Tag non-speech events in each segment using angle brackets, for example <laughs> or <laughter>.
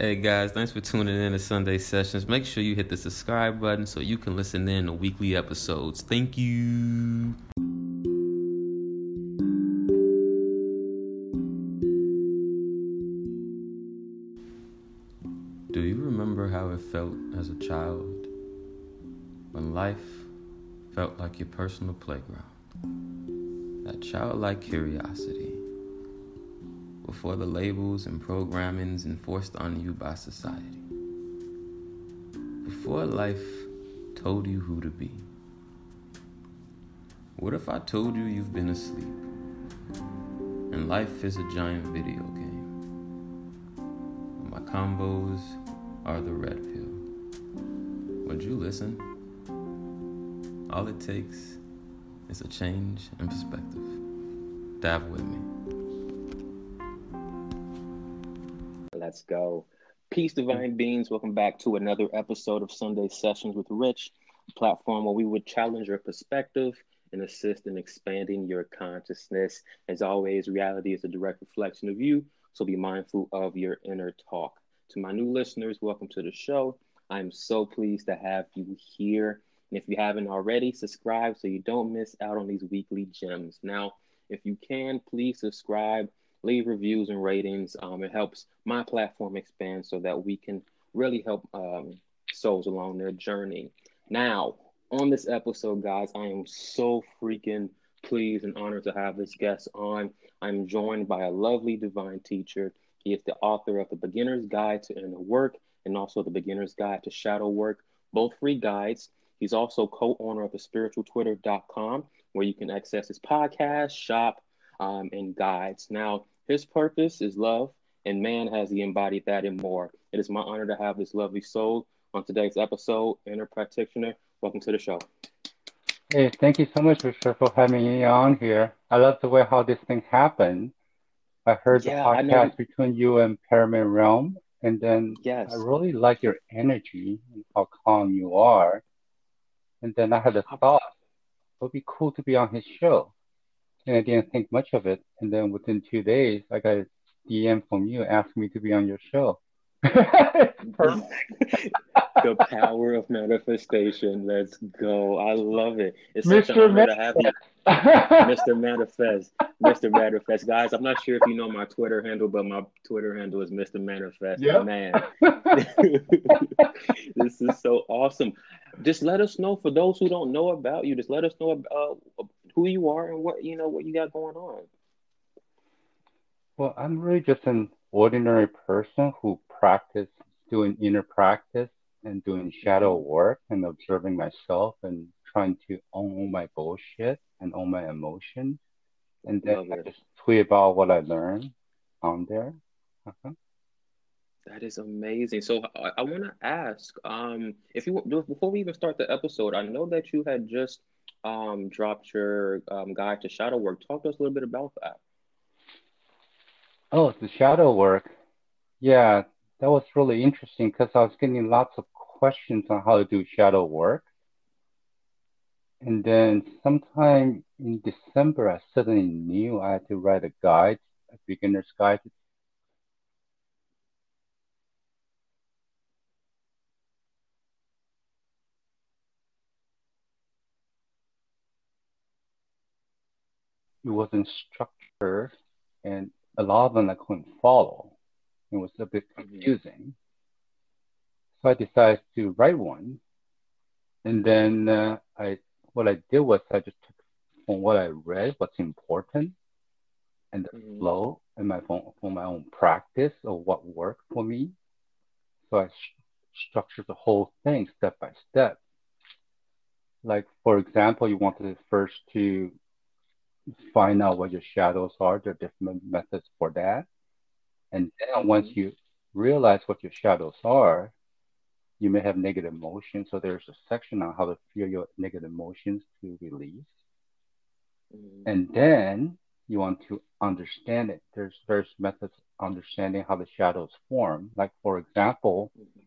Hey guys, thanks for tuning in to Sunday Sessions. Make sure you hit the subscribe button so you can listen in to weekly episodes. Thank you. Do you remember how it felt as a child when life felt like your personal playground? That childlike curiosity before the labels and programmings enforced on you by society. Before life told you who to be. What if I told you you've been asleep and life is a giant video game? My combos are the red pill. Would you listen? All it takes is a change in perspective. Dive with me. Let's go. Peace, divine beings. Welcome back to another episode of Sunday Sessions with Rich, platform where we would challenge your perspective and assist in expanding your consciousness. As always, reality is a direct reflection of you, so be mindful of your inner talk. To my new listeners, welcome to the show. I'm so pleased to have you here. And if you haven't already, subscribe so you don't miss out on these weekly gems. Now, if you can, please subscribe, leave reviews and ratings. Um, it helps my platform expand so that we can really help um, souls along their journey. Now, on this episode, guys, I am so freaking pleased and honored to have this guest on. I'm joined by a lovely divine teacher. He is the author of The Beginner's Guide to Inner Work and also The Beginner's Guide to Shadow Work, both free guides. He's also co owner of spiritualtwitter.com, where you can access his podcast, shop, um, and guides. Now, his purpose is love, and man has he embodied that and more. It is my honor to have this lovely soul on today's episode, Inner Practitioner. Welcome to the show. Hey, thank you so much, Richard, for having me on here. I love the way how this thing happened. I heard Yeah, the podcast between you and Pyramid Realm, and then Yes. I really like your energy and how calm you are. And then I had a thought, it would be cool to be on his show. And I didn't think much of it. And then within two days, I got a DM from you asking me to be on your show. Perfect. <laughs> the power of manifestation. Let's go. I love it. It's such an Mr. honor to have you, Mr. Manifest. Mr. Manifest. Guys, I'm not sure if you know my Twitter handle, but my Twitter handle is Mr. Manifest. Yep. Man, <laughs> this is so awesome. Just let us know for those who don't know about you. Just let us know about uh, who you are and what you know what you got going on. Well, I'm really just an ordinary person who practice doing inner practice and doing shadow work and observing myself and trying to own my bullshit and own my emotions. And then Love I it. just tweet about what I learned on there. Uh-huh. That is amazing. So I, I want to ask, um, if you before we even start the episode, I know that you had just um, dropped your um, guide to shadow work. Talk to us a little bit about that. Oh, the shadow work. Yeah, that was really interesting because I was getting lots of questions on how to do shadow work. And then sometime in December, I suddenly knew I had to write a guide, a beginner's guide. It wasn't structured, and a lot of them I couldn't follow. It was a bit confusing. So I decided to write one. And then uh, I, what I did was I just took from what I read, what's important, and the Mhm. flow, and my from, from my own practice of what worked for me. So I sh- structured the whole thing step by step. Like for example, you wanted first to find out what your shadows are. There are different methods for that. And then once you realize what your shadows are, you may have negative emotions. So there's a section on how to feel your negative emotions to release. Mhm. And then you want to understand it. There's various methods of understanding how the shadows form. Like for example, Mhm.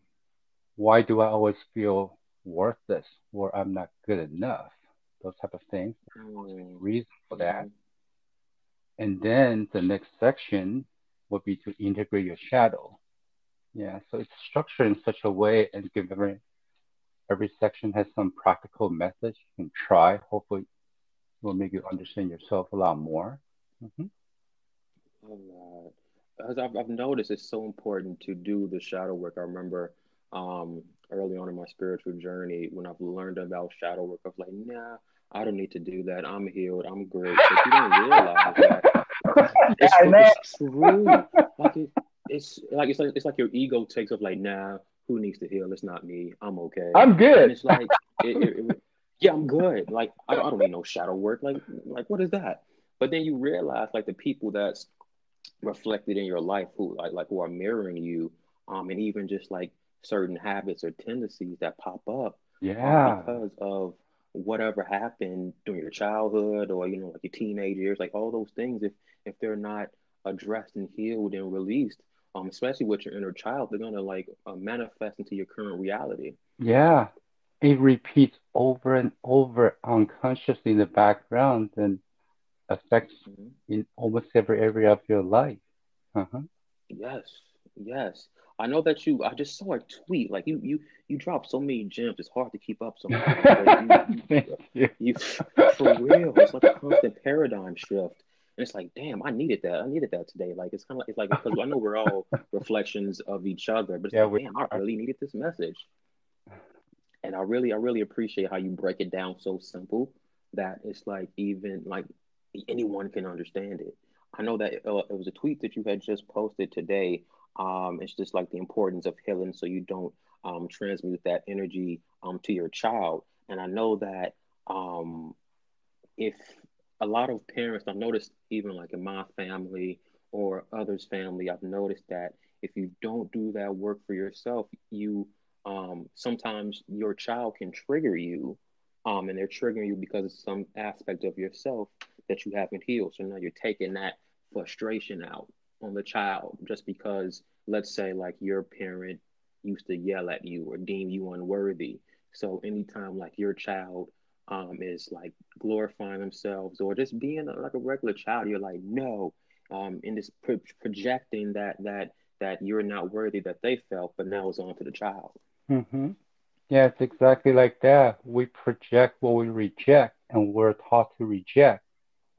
why do I always feel worthless or I'm not good enough? Those type of things. Mhm. Reason for that. Mhm. And then the next section would be to integrate your shadow. Yeah, so it's structured in such a way and give every every section has some practical methods you can try. Hopefully, it will make you understand yourself a lot more. Mm-hmm. As I've, I've noticed, it's so important to do the shadow work. I remember um, early on in my spiritual journey when I've learned about shadow work, I was like, nah, I don't need to do that. I'm healed. I'm great. But you don't realize that <laughs> it's, it's <laughs> true. Like it, it's like it's like it's like your ego takes up like, nah, who needs to heal? It's not me. I'm okay. I'm good. And it's like, <laughs> it, it, yeah, I'm good. Like I, I don't need no shadow work. Like like what is that? But then you realize like the people that's reflected in your life who like like who are mirroring you, um, and even just like certain habits or tendencies that pop up, yeah, um, because of whatever happened during your childhood or you know like your teenage years, like all those things. If if they're not addressed and healed and released, um, especially with your inner child, they're gonna like uh, manifest into your current reality. Yeah, it repeats over and over unconsciously in the background and affects mm-hmm. in almost every area of your life. Uh-huh. Yes, yes. I know that you. I just saw a tweet. Like you, you, you drop so many gems. It's hard to keep up. Sometimes. <laughs> you, you, you, for real. It's like a constant paradigm shift. And it's like, damn, I needed that. I needed that today. Like it's kind of like it's like because I know we're all <laughs> reflections of each other, but it's yeah, like, damn, I really needed this message. And I really, I really appreciate how you break it down so simple that it's like even like anyone can understand it. I know that uh, it was a tweet that you had just posted today. Um, it's just like the importance of healing so you don't um, transmute that energy um, to your child. And I know that um, if a lot of parents, I've noticed even like in my family or others' family, I've noticed that if you don't do that work for yourself, you um, sometimes your child can trigger you, um, and they're triggering you because of some aspect of yourself that you haven't healed. So now you're taking that frustration out on the child just because, let's say, like your parent used to yell at you or deem you unworthy. So anytime like your child um, is like glorifying themselves or just being a, like a regular child, you're like, no, um, and just pro- projecting that that that you're not worthy that they felt, but now it's on to the child. Mm-hmm. Yeah, it's exactly like that. We project what we reject, and we're taught to reject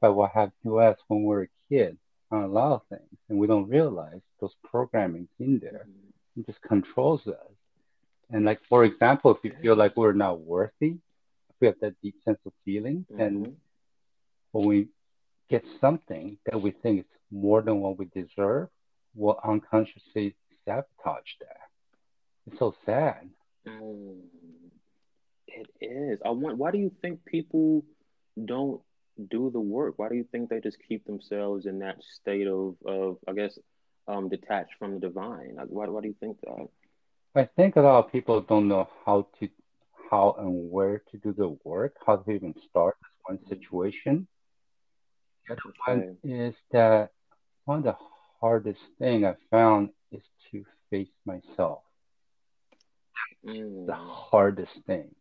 by what happened to us when we we're a kid on a lot of things, and we don't realize those programmings in there. Mm-hmm. It just controls us. And like for example, if you feel like we're not worthy, we have that deep sense of feeling. Mm-hmm. And when we get something that we think is more than what we deserve, we'll unconsciously sabotage that. It's so sad. Mm, it is. I want. Why do you think people don't do the work? Why do you think they just keep themselves in that state of, of I guess, um, detached from the divine? Like, why, why do you think that? I think a lot of people don't know how to how and where to do the work, how to even start this one situation. The other one is that one of the hardest thing I found is to face myself. Mm. The hardest thing.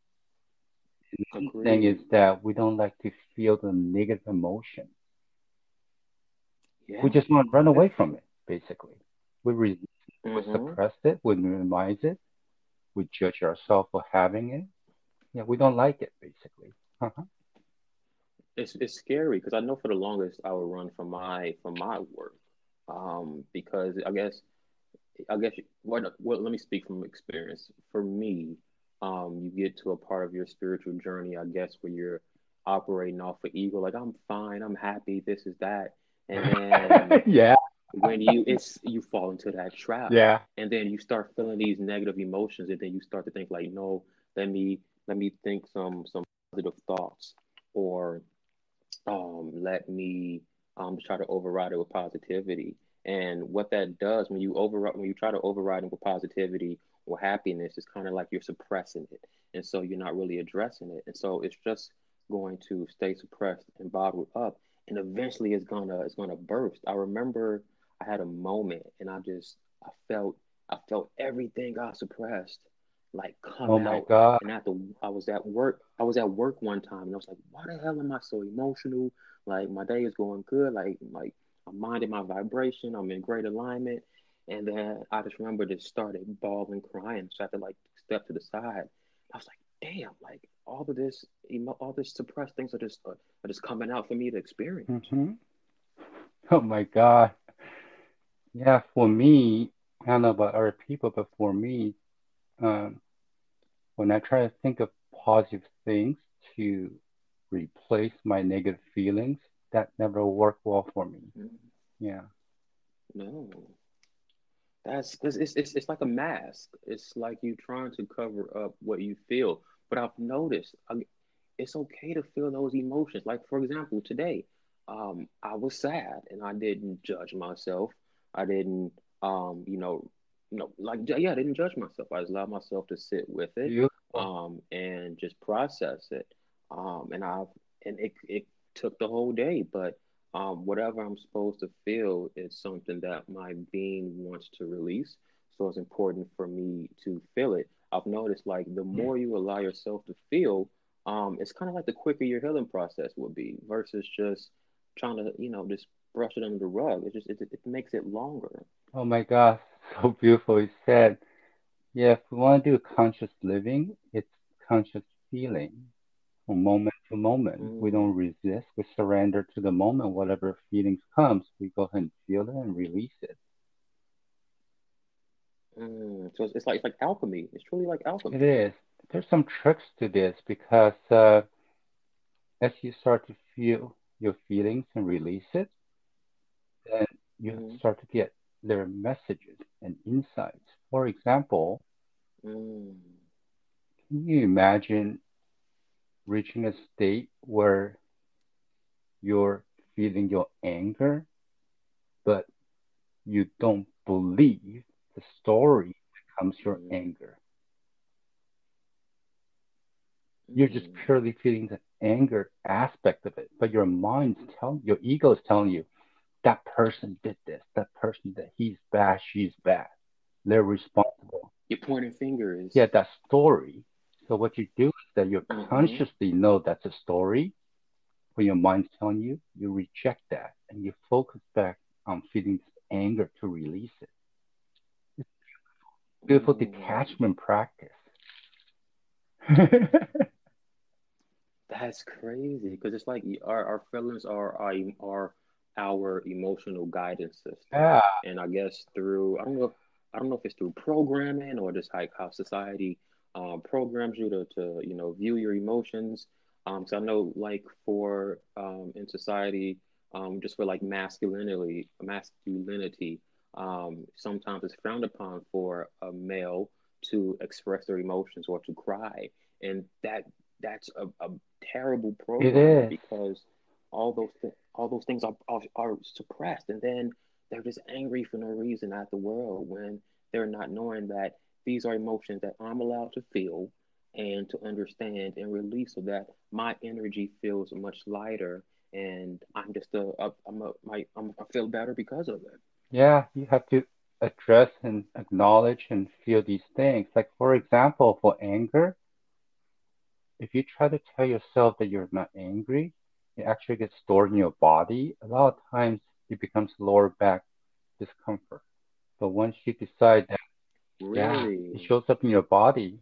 The thing is that we don't like to feel the negative emotion. Yeah. We just want to run away from it, basically. We resist, mm-hmm. we suppress it, we minimize it, we judge ourselves for having it, yeah, we don't like it basically. Uh-huh. It's it's scary because I know for the longest I would run for my for my work, um, because I guess I guess what well let me speak from experience. For me, um, you get to a part of your spiritual journey, I guess, where you're operating off of ego, like I'm fine, I'm happy, this is that, and then <laughs> yeah, when you it's you fall into that trap, yeah, and then you start feeling these negative emotions, and then you start to think like, no, let me let me think some some positive thoughts or um, let me um, try to override it with positivity. And what that does when you override when you try to override it with positivity or happiness, it's kind of like you're suppressing it, and so you're not really addressing it, and so it's just going to stay suppressed and bottled up, and eventually it's gonna it's gonna burst. I remember I had a moment, and I just I felt I felt everything got suppressed, like come oh my God. And after I was at work, I was at work one time and I was like, why the hell am I so emotional? Like my day is going good. Like like I'm minding my vibration. I'm in great alignment. And then I just remember just started bawling, crying. So I had to like step to the side. I was like, damn, like all of this, all this suppressed things are just uh, are just coming out for me to experience. Mm-hmm. Oh my God. Yeah, for me, I don't know about other people, but for me, um, when I try to think of positive things to replace my negative feelings, that never worked well for me. Mm-hmm. Yeah. No. That's because it's, it's it's like a mask. It's like you're trying to cover up what you feel. But I've noticed I, it's okay to feel those emotions. Like for example, today, um, I was sad and I didn't judge myself. I didn't, um, you know, you know, like yeah, I didn't judge myself. I just allowed myself to sit with it, um, and just process it. Um, and I've and it it took the whole day, but um, whatever I'm supposed to feel is something that my being wants to release. So it's important for me to feel it. I've noticed like the more you allow yourself to feel, um, it's kind of like the quicker your healing process will be versus just trying to, you know, just brush it under the rug. It just it, it makes it longer. Oh my gosh, <laughs> so beautiful. You said, yeah, if we want to do conscious living, it's conscious feeling from moment to moment. Mm. We don't resist. We surrender to the moment. Whatever feelings comes, we go ahead and feel it and release it. Mm. So it's like it's like alchemy. It's truly like alchemy. It is. There's some tricks to this because uh, as you start to feel your feelings and release it, then you mm. start to get their messages and insights. For example, mm. can you imagine reaching a state where you're feeling your anger, but you don't believe the story becomes your mm. anger. You're just mm. purely feeling the anger aspect of it, but your mind's telling, your ego is telling you, that person did this, that person that he's bad, she's bad. They're responsible. You're pointing fingers. Yeah, that story so what you do is that you mm-hmm. consciously know that's a story. When your mind's telling you, you reject that and you focus back on feeling anger to release it. It's beautiful, beautiful mm-hmm. detachment practice. That's crazy because it's like our, our feelings are our, are our emotional guidance system. Yeah. And I guess through I don't know I don't know if it's through programming or just like how society um, programs you to, to you know view your emotions. Um, so I know like for um, in society, um, just for like masculinity, masculinity, um, sometimes it's frowned upon for a male to express their emotions or to cry, and that that's a, a terrible program because all those th- all those things are, are are suppressed, and then they're just angry for no reason at the world when they're not knowing that these are emotions that I'm allowed to feel and to understand and release so that my energy feels much lighter and I'm just a, a I'm a my I'm, I feel better because of it. Yeah, you have to address and acknowledge and feel these things. Like for example, for anger, if you try to tell yourself that you're not angry, it actually gets stored in your body. A lot of times it becomes lower back discomfort. But once you decide that Really? Yeah, it shows up in your body.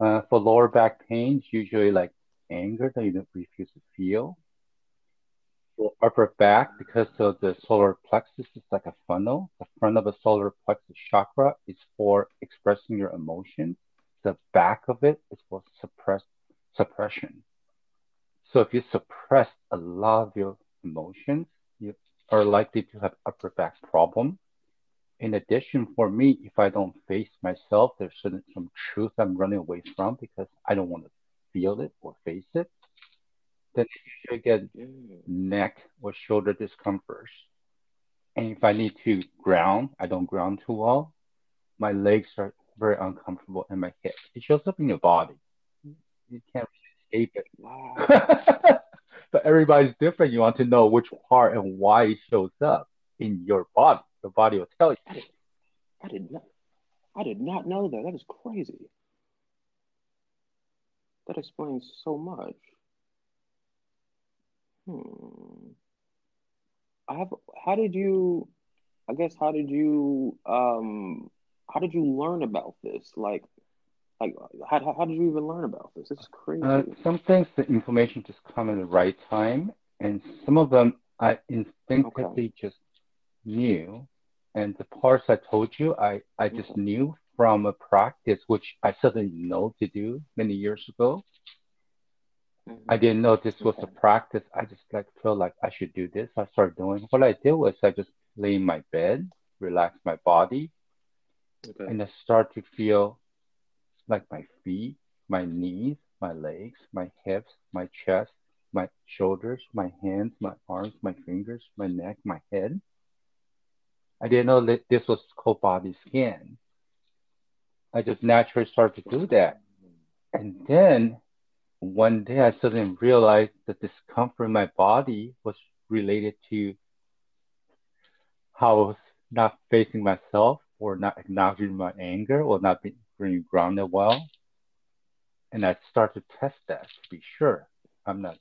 Uh, for lower back pain, it's usually like anger that you don't refuse to feel. For upper back, because of the solar plexus is like a funnel. The front of the solar plexus chakra is for expressing your emotions. The back of it is for suppress suppression. So if you suppress a lot of your emotions, you are likely to have upper back problem in addition, for me, if I don't face myself, there's some, some truth I'm running away from because I don't want to feel it or face it. Then usually get neck or shoulder discomforts. And if I need to ground, I don't ground too well. My legs are very uncomfortable and my hips. It shows up in your body. You can't escape it. <laughs> Wow. everybody's different. You want to know which part and why it shows up in your body. The body will tell you. I did, I did not. I did not know that. That is crazy. That explains so much. Hmm. I've, how did you I guess how did you um how did you learn about this? Like like how how did you even learn about this? It's crazy. Uh, some things the information just come at the right time, and some of them I instinctively okay. just knew. And the parts I told you, I, I just mm-hmm. knew from a practice which I suddenly know to do many years ago. Mm-hmm. I didn't know this was okay. a practice. I just like felt like I should do this. I started doing. What I did was I just lay in my bed, relax my body, okay. and I start to feel like my feet, my knees, my legs, my hips, my chest, my shoulders, my hands, my arms, my fingers, my neck, my head. I didn't know that this was called body scan. I just naturally started to do that. And then one day I suddenly realized that discomfort in my body was related to how I was not facing myself or not acknowledging my anger or not being grounded well. And I started to test that to be sure I'm not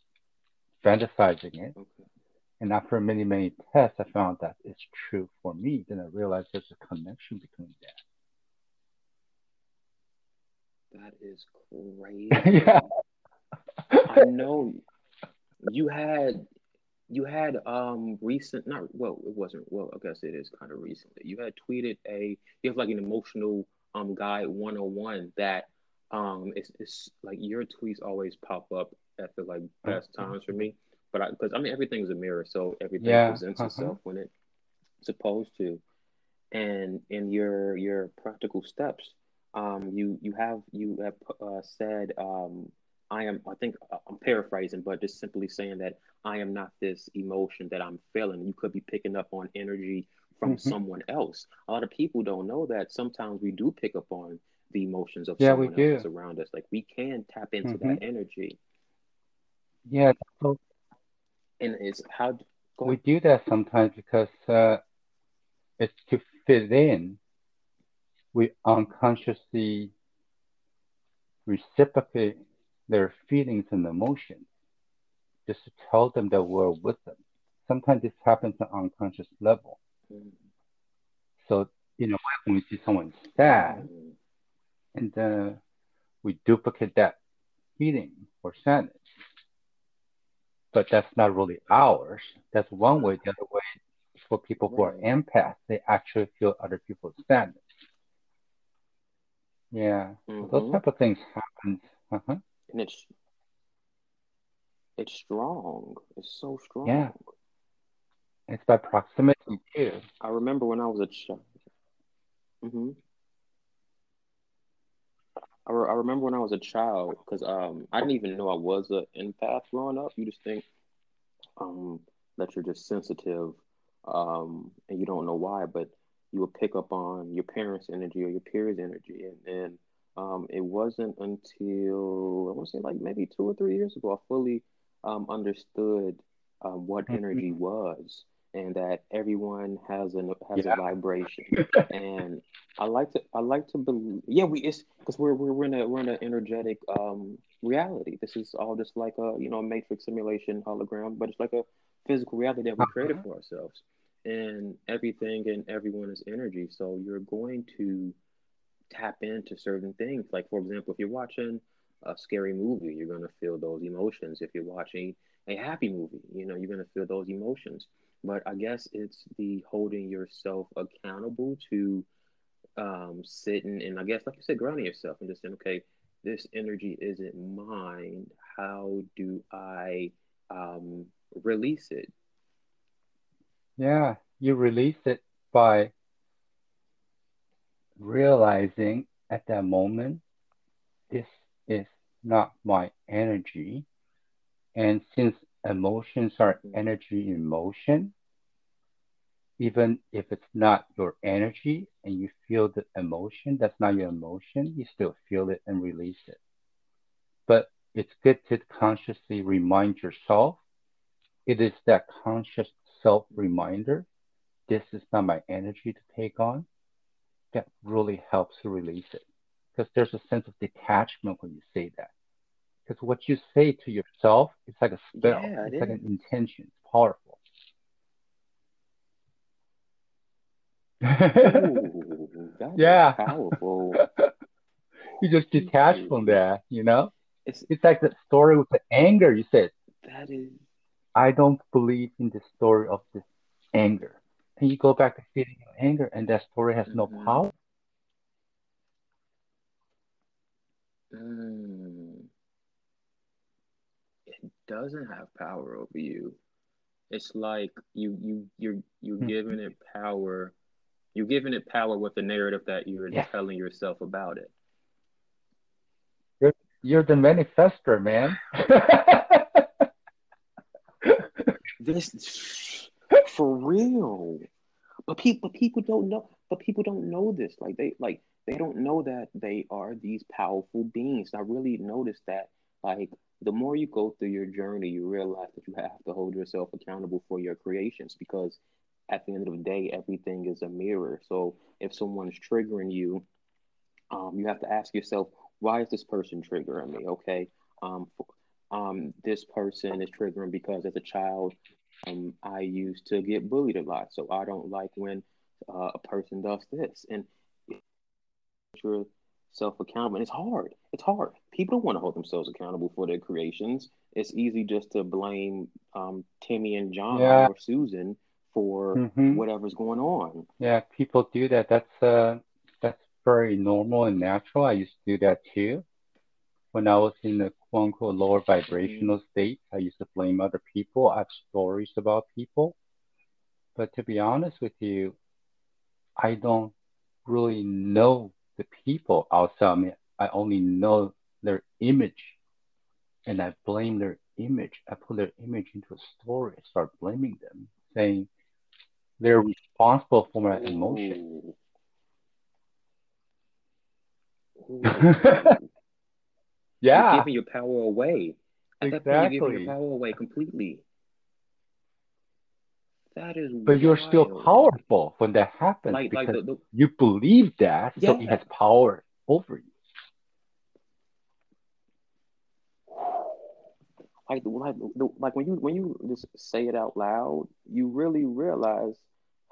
fantasizing it. Okay. And after many, many tests, I found that it's true for me. Then I realized there's a connection between that. That is <laughs> crazy. yeah. I know you had you had um recent not well it wasn't well I guess it is kind of recently. You had tweeted a you have like an emotional um guide 101 that um it's, it's like your tweets always pop up at the like best uh-huh. times for me. But I because I mean everything's a mirror, so everything yeah. presents uh-huh. itself when it's supposed to. And in your your practical steps, um, you you have you have uh, said um, I am. I think uh, I'm paraphrasing, but just simply saying that I am not this emotion that I'm feeling. You could be picking up on energy from mm-hmm. someone else. A lot of people don't know that sometimes we do pick up on the emotions of yeah, someone else around us. Like we can tap into mm-hmm. that energy. Yeah. and it's how we do that sometimes because uh, it's to fit in. We unconsciously reciprocate their feelings and emotions just to tell them that we're with them. Sometimes this happens on unconscious level. So, you know, when we see someone sad, and uh, we duplicate that feeling or sadness, but that's not really ours. That's one way. The other way, for people who are empaths, they actually feel other people's sadness. Yeah, mm-hmm. those type of things happen. Uh-huh. And it's it's strong. It's so strong. Yeah. It's by proximity too. I remember when I was a child. Mm-hmm. I, re- I remember when I was a child because um I didn't even know I was an empath growing up. You just think um that you're just sensitive um and you don't know why, but you would pick up on your parents' energy or your peers' energy, and then um it wasn't until I want to say like maybe two or three years ago I fully um understood um, what mm-hmm. energy was and that everyone has a has yeah. a vibration. <laughs> and I like to I like to believe yeah we it's because we're, we're we're in a we're in an energetic um reality. This is all just like a you know matrix simulation hologram, but it's like a physical reality that we uh-huh. created for ourselves. And everything and everyone is energy. So you're going to tap into certain things. Like for example, if you're watching a scary movie, you're gonna feel those emotions. If you're watching a happy movie, you know, you're gonna feel those emotions but I guess it's the holding yourself accountable to um, sitting and I guess, like you said, grounding yourself and just saying, okay, this energy isn't mine. How do I um, release it? Yeah, you release it by realizing at that moment, this is not my energy. And since emotions are mm-hmm. energy in motion. Even if it's not your energy and you feel the emotion, that's not your emotion, you still feel it and release it. But it's good to consciously remind yourself. It is that conscious self reminder. This is not my energy to take on. That really helps to release it. Because there's a sense of detachment when you say that. Because what you say to yourself, it's like a spell. Yeah, it's like an intention. It's powerful. Ooh, <laughs> Yeah. powerful. <laughs> You just detach from that, you know? It's It's like the story with the anger. You said, that is I don't believe in the story of this anger. And you go back to feeling your anger, and that story has no Mhm. power. mm, it doesn't have power over you. It's like you you you're you're Mhm. giving it power. You're giving it power with the narrative that you're Yes. telling yourself about it. You're, you're the manifester, man. <laughs> This for real. But people people don't know but people don't know this. Like they like they don't know that they are these powerful beings. I really noticed that like the more you go through your journey, you realize that you have to hold yourself accountable for your creations because at the end of the day, everything is a mirror. So if someone's triggering you, um, you have to ask yourself, why is this person triggering me? Okay. Um, um, this person is triggering because as a child, um, I used to get bullied a lot. So I don't like when uh, a person does this. And you're self accountable. And it's hard. It's hard. People don't want to hold themselves accountable for their creations. It's easy just to blame um, Timmy and John Yeah. or Susan for hmm whatever's going on. Yeah, people do that. That's uh, that's very normal and natural. I used to do that too. When I was in the quote unquote lower vibrational state, I used to blame other people. I have stories about people. But to be honest with you, I don't really know the people outside me. I only know their image. And I blame their image. I put their image into a story. I start blaming them, saying they're responsible for my emotion. Ooh. Ooh. <laughs> You're Yeah, giving your power away. At that point, you're giving your power away completely. That is But you're still powerful when that happens Like, like because the, the you believe that, so it has power over you. like like like when you when you just say it out loud, you really realize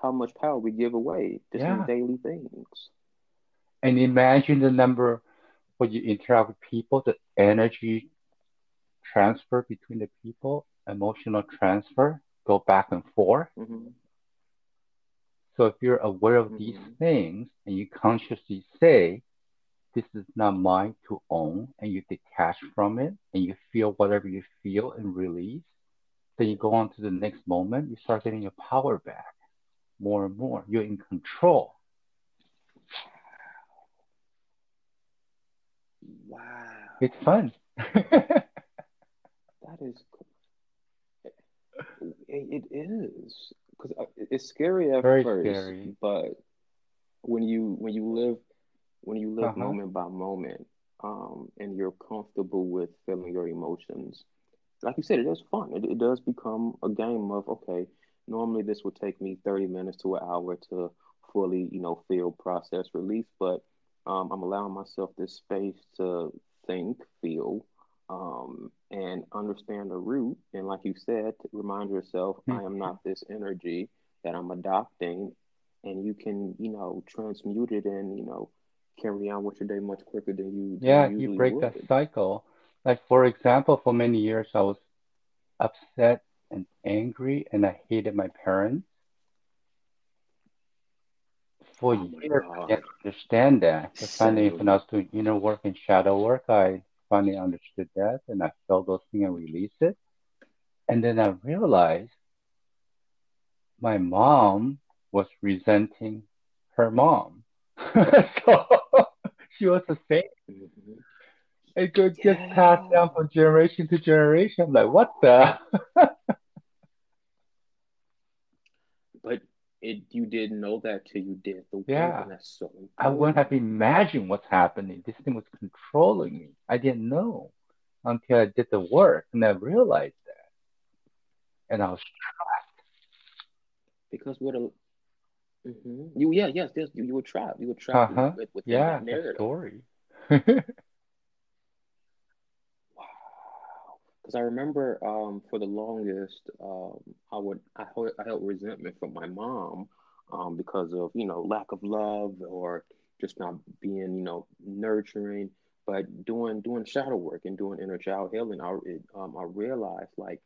how much power we give away just Yeah. in daily things. And imagine the number when you interact with people, the energy transfer between the people, emotional transfer, go back and forth. hmm So if you're aware of these Mhm. things and you consciously say, this is not mine to own, and you detach from it and you feel whatever you feel and release, then you go on to the next moment, you start getting your power back more and more. You're in control. Wow, It's fun. <laughs> that is it, is because it's scary at Very first, scary. but when you when you live when you live Uh-huh. moment by moment, um, and you're comfortable with feeling your emotions, like you said, it is fun. It, it does become a game of okay. Normally, this would take me thirty minutes to an hour to fully, you know, feel, process, release. But um, I'm allowing myself this space to think, feel, um, and understand the root. And like you said, to remind yourself, I am not this energy that I'm adopting, and you can, you know, transmute it and you know carry on with your day much quicker than you, than Yeah, you you break would. that cycle. Like, for example, for many years, I was upset and angry, and I hated my parents. For Oh years, I didn't understand that. But finally, when I was doing inner work and shadow work, I finally understood that, and I felt those things and released it. And then I realized my mom was resenting her mom. <laughs> so she was the same. It could just pass down from generation to generation. I'm like, what the? <laughs> But it you didn't know that till you did the work, Yeah. and that's so I wouldn't have imagined what's happening. This thing was controlling me. I didn't know until I did the work and I realized that. And I was trapped. Because what a hmm you yeah yes you, you were trapped you were trapped uh-huh. with, within Yeah, that the narrative. story. <laughs> Wow. Because I remember um, for the longest, um, I would I held, I held resentment from my mom um, because of you know lack of love or just not being you know nurturing. But doing doing shadow work and doing inner child healing, I it, um, I realized like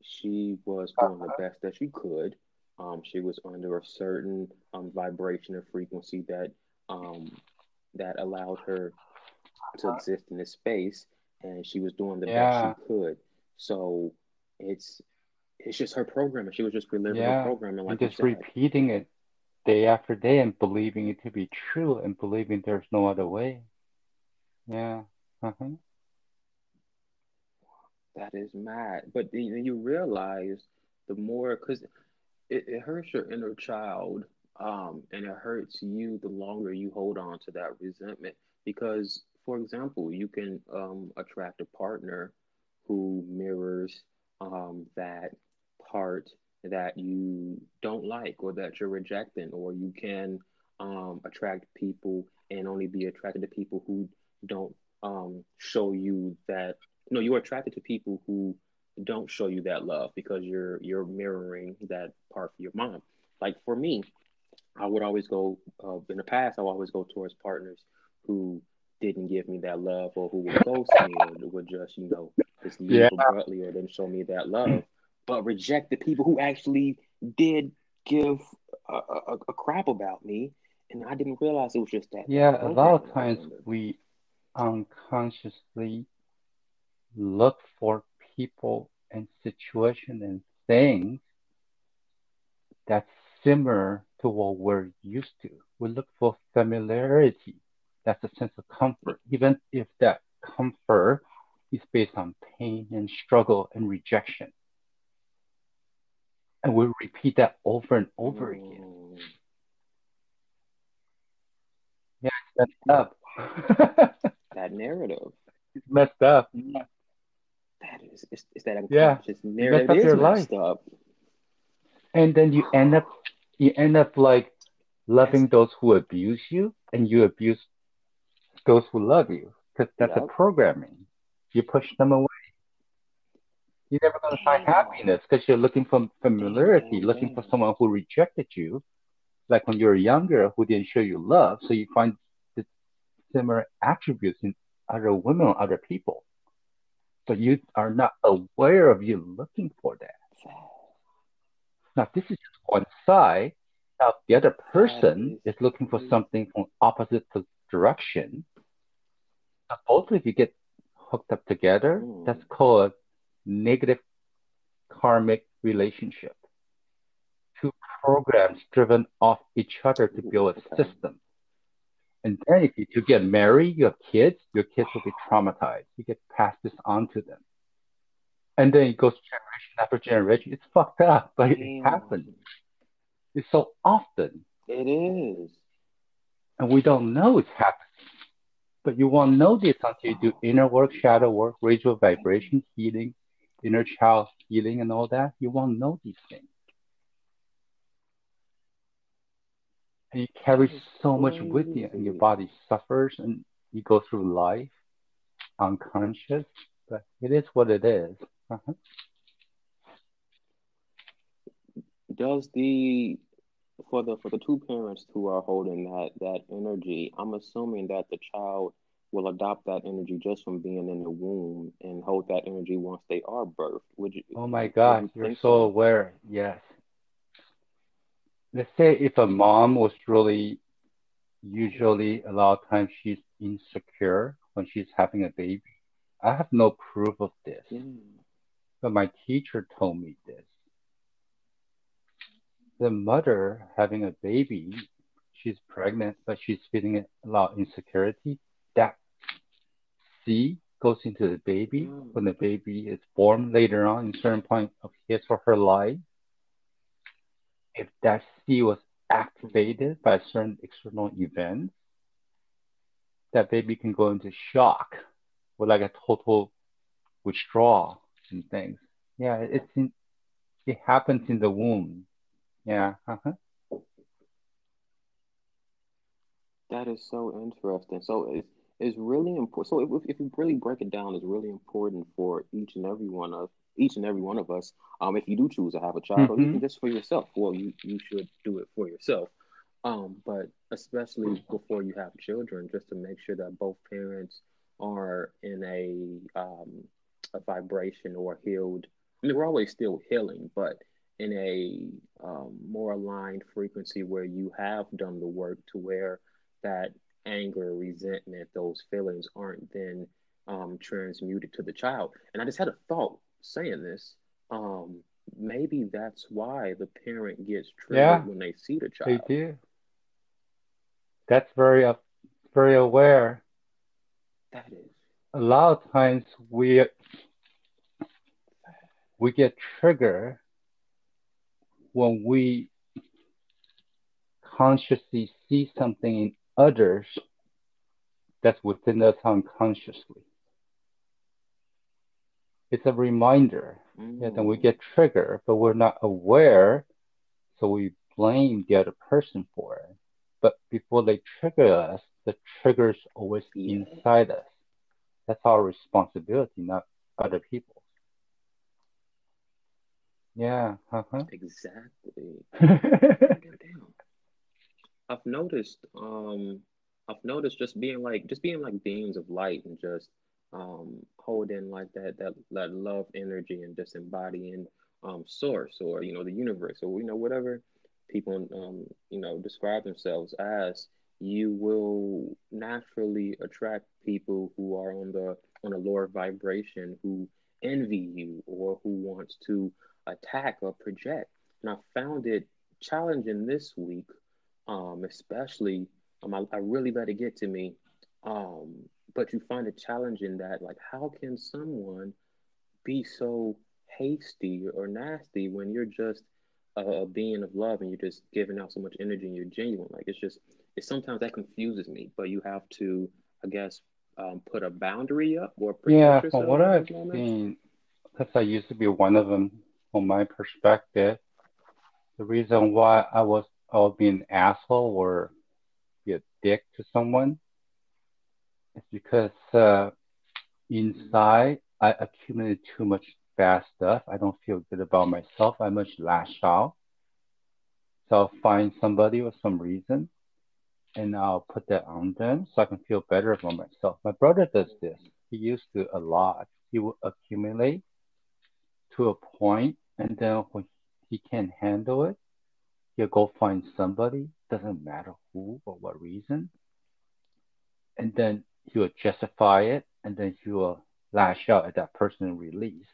she was doing the best that she could. Um, she was under a certain um, vibration or frequency that that allowed her to exist in this space, and she was doing the Yeah. best she could. So it's it's just her programming. She was just reliving her Yeah. programming, And like you just repeating it day after day and believing it to be true and believing there's no other way. Yeah. Uh-huh. That is mad. But then you realize the more, because it, it hurts your inner child, um, and it hurts you the longer you hold on to that resentment. Because, for example, you can um, attract a partner who mirrors um, that part that you don't like or that you're rejecting, or you can um, attract people and only be attracted to people who don't um, show you that no, you're attracted to people who don't show you that love because you're you're mirroring that part for your mom. Like for me, I would always go uh, in the past. I would always go towards partners who didn't give me that love, or who would ghost me, or would just you know just leave Yeah. abruptly, or didn't show me that love. But reject the people who actually did give a, a, a crap about me, and I didn't realize it was just that. Yeah, a lot of times we unconsciously look for people and situation and things that's similar to what we're used to. We look for familiarity. That's a sense of comfort, even if that comfort is based on pain and struggle and rejection. And we repeat that over and over again. Mm. Yeah, it's messed up. <laughs> that narrative. it's messed up. Yeah. That is, it's, it's that Yeah. unconscious narrative up is your messed up. And then you end up you end up like loving those who abuse you and you abuse those who love you. Because that's a programming. You push them away. You're never gonna find mm-hmm. happiness because you're looking for familiarity, looking for mm-hmm. someone who rejected you, like when you were younger, who didn't show you love. So you find the similar attributes in other women or other people. But you are not aware of you looking for that. Now, this is just one side. Now, the other person is is looking for mm-hmm. something from opposite direction. Both of you get hooked up together. Mm. That's called a negative karmic relationship. Two programs driven off each other to build a Okay. system. And then if you, you get married, you have kids, your kids will be traumatized. You get passed this on to them. And then it goes generation after generation. It's fucked up, but it happens. It's so often, It is. and we don't know it's happening. But you won't know this until you do inner work, shadow work, your vibration, healing, inner child healing, and all that. You won't know these things. And you carry so much with you, and your body suffers, and you go through life unconscious. But it is what it is. Uh-huh. Does the for the for the two parents who are holding that that energy, I'm assuming that the child will adopt that energy just from being in the womb and hold that energy once they are birthed. Would you? Oh my God, you you're think so aware. Yes. Let's say if a mom was really, usually a lot of times she's insecure when she's having a baby. I have no proof of this, Yeah. but my teacher told me this. The mother having a baby, she's pregnant, but she's feeling a lot of insecurity. That seed goes into the baby Mm. when the baby is born later on in certain point of his or her life. If that seed was activated by a certain external event, that baby can go into shock or like a total withdrawal and things. Yeah, it's in, it happens in the womb. Yeah. Uh-huh. That is so interesting. So it's it's really important. So if if we really break it down, it's really important for each and every one of each and every one of us. Um, if you do choose to have a child, mm-hmm. or even just for yourself, well, you you should do it for yourself. Um, but especially before you have children, just to make sure that both parents are in a um, a vibration or healed. I mean, we're always still healing, but in a um, more aligned frequency where you have done the work to where that anger, resentment, those feelings aren't then um, transmuted to the child. And I just had a thought saying this. Um, maybe that's why the parent gets triggered yeah, when they see the child. They do. That's very, uh, very aware. That is. A lot of times we we get triggered when we consciously see something in others that's within us unconsciously. It's a reminder. Mm. Yeah, then we get triggered, but we're not aware, so we blame the other person for it. But before they trigger us, the trigger's always yeah. inside us. That's our responsibility, not other people's. Yeah. Uh-huh. Exactly. <laughs> I've noticed. Um, I've noticed just being like, just being like beams of light, and just um, holding like that that that love energy, and just embodying um, source or you know the universe or you know whatever people um, you know describe themselves as you will naturally attract people who are on the on a lower vibration who envy you or who wants to attack or project. And I found it challenging this week, um, especially. Um, I, I really let it get to me. Um, but you find it challenging that, like, how can someone be so hasty or nasty when you're just a, a being of love and you're just giving out so much energy and you're genuine? Like, it's just, it's sometimes that confuses me. But you have to, I guess, um, put a boundary up or yeah. From what I've seen, because I used to be one of them from my perspective, the reason why I was I would be an asshole or be a dick to someone is because uh, inside I accumulated too much bad stuff. I don't feel good about myself. I much lash out. So I'll find somebody with some reason and I'll put that on them so I can feel better about myself. My brother does this. He used to a lot. He would accumulate to a point, and then when he can't handle it, he'll go find somebody, doesn't matter who or what reason, and then he will justify it, and then he will lash out at that person and release.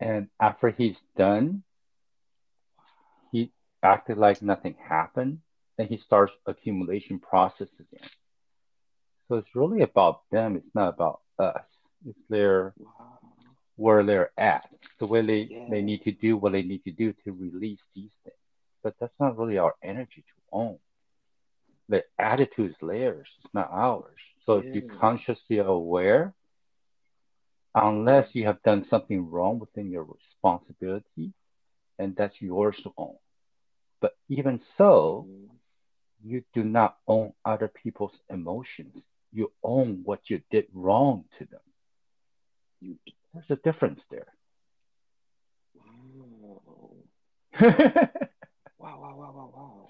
And after he's done, he acted like nothing happened, and he starts accumulation process again. So it's really about them. It's not about us. It's their where they're at, the way they, yeah. they need to do what they need to do to release these things. But that's not really our energy to own. The attitude is theirs, it's not ours. So yeah. if you're consciously aware, unless you have done something wrong within your responsibility, and that's yours to own. But even so, mm. you do not own other people's emotions. You own what you did wrong to them. You there's a difference there. <laughs> Wow. wow, wow, wow, wow.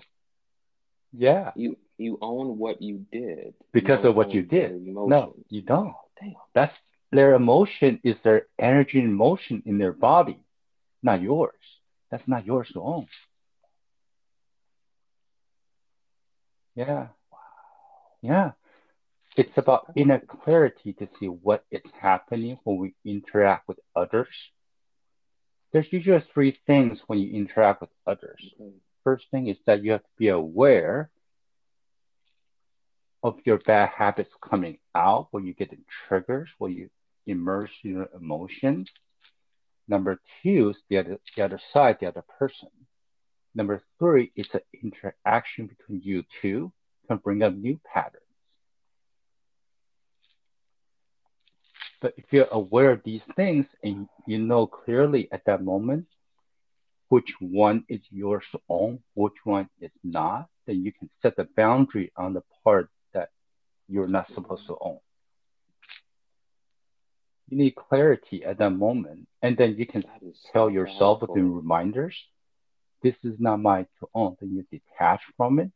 Yeah. You you own what you did because of what you did. No, you don't. Oh, damn. That's their emotion is their energy and motion in their body, not yours. That's not yours to own. Yeah. Wow. Yeah. It's about inner clarity to see what is happening when we interact with others. There's usually three things when you interact with others. Mm-hmm. First thing is that you have to be aware of your bad habits coming out when you get the triggers, when you immerse in your emotions. Number two is the other, the other side, the other person. Number three is the interaction between you two can bring up new patterns. But if you're aware of these things and you know clearly at that moment which one is yours own, which one is not, then you can set the boundary on the part that you're not supposed to own. You need clarity at that moment. And then you can is so tell yourself powerful. within reminders, this is not mine to own. Then you detach from it.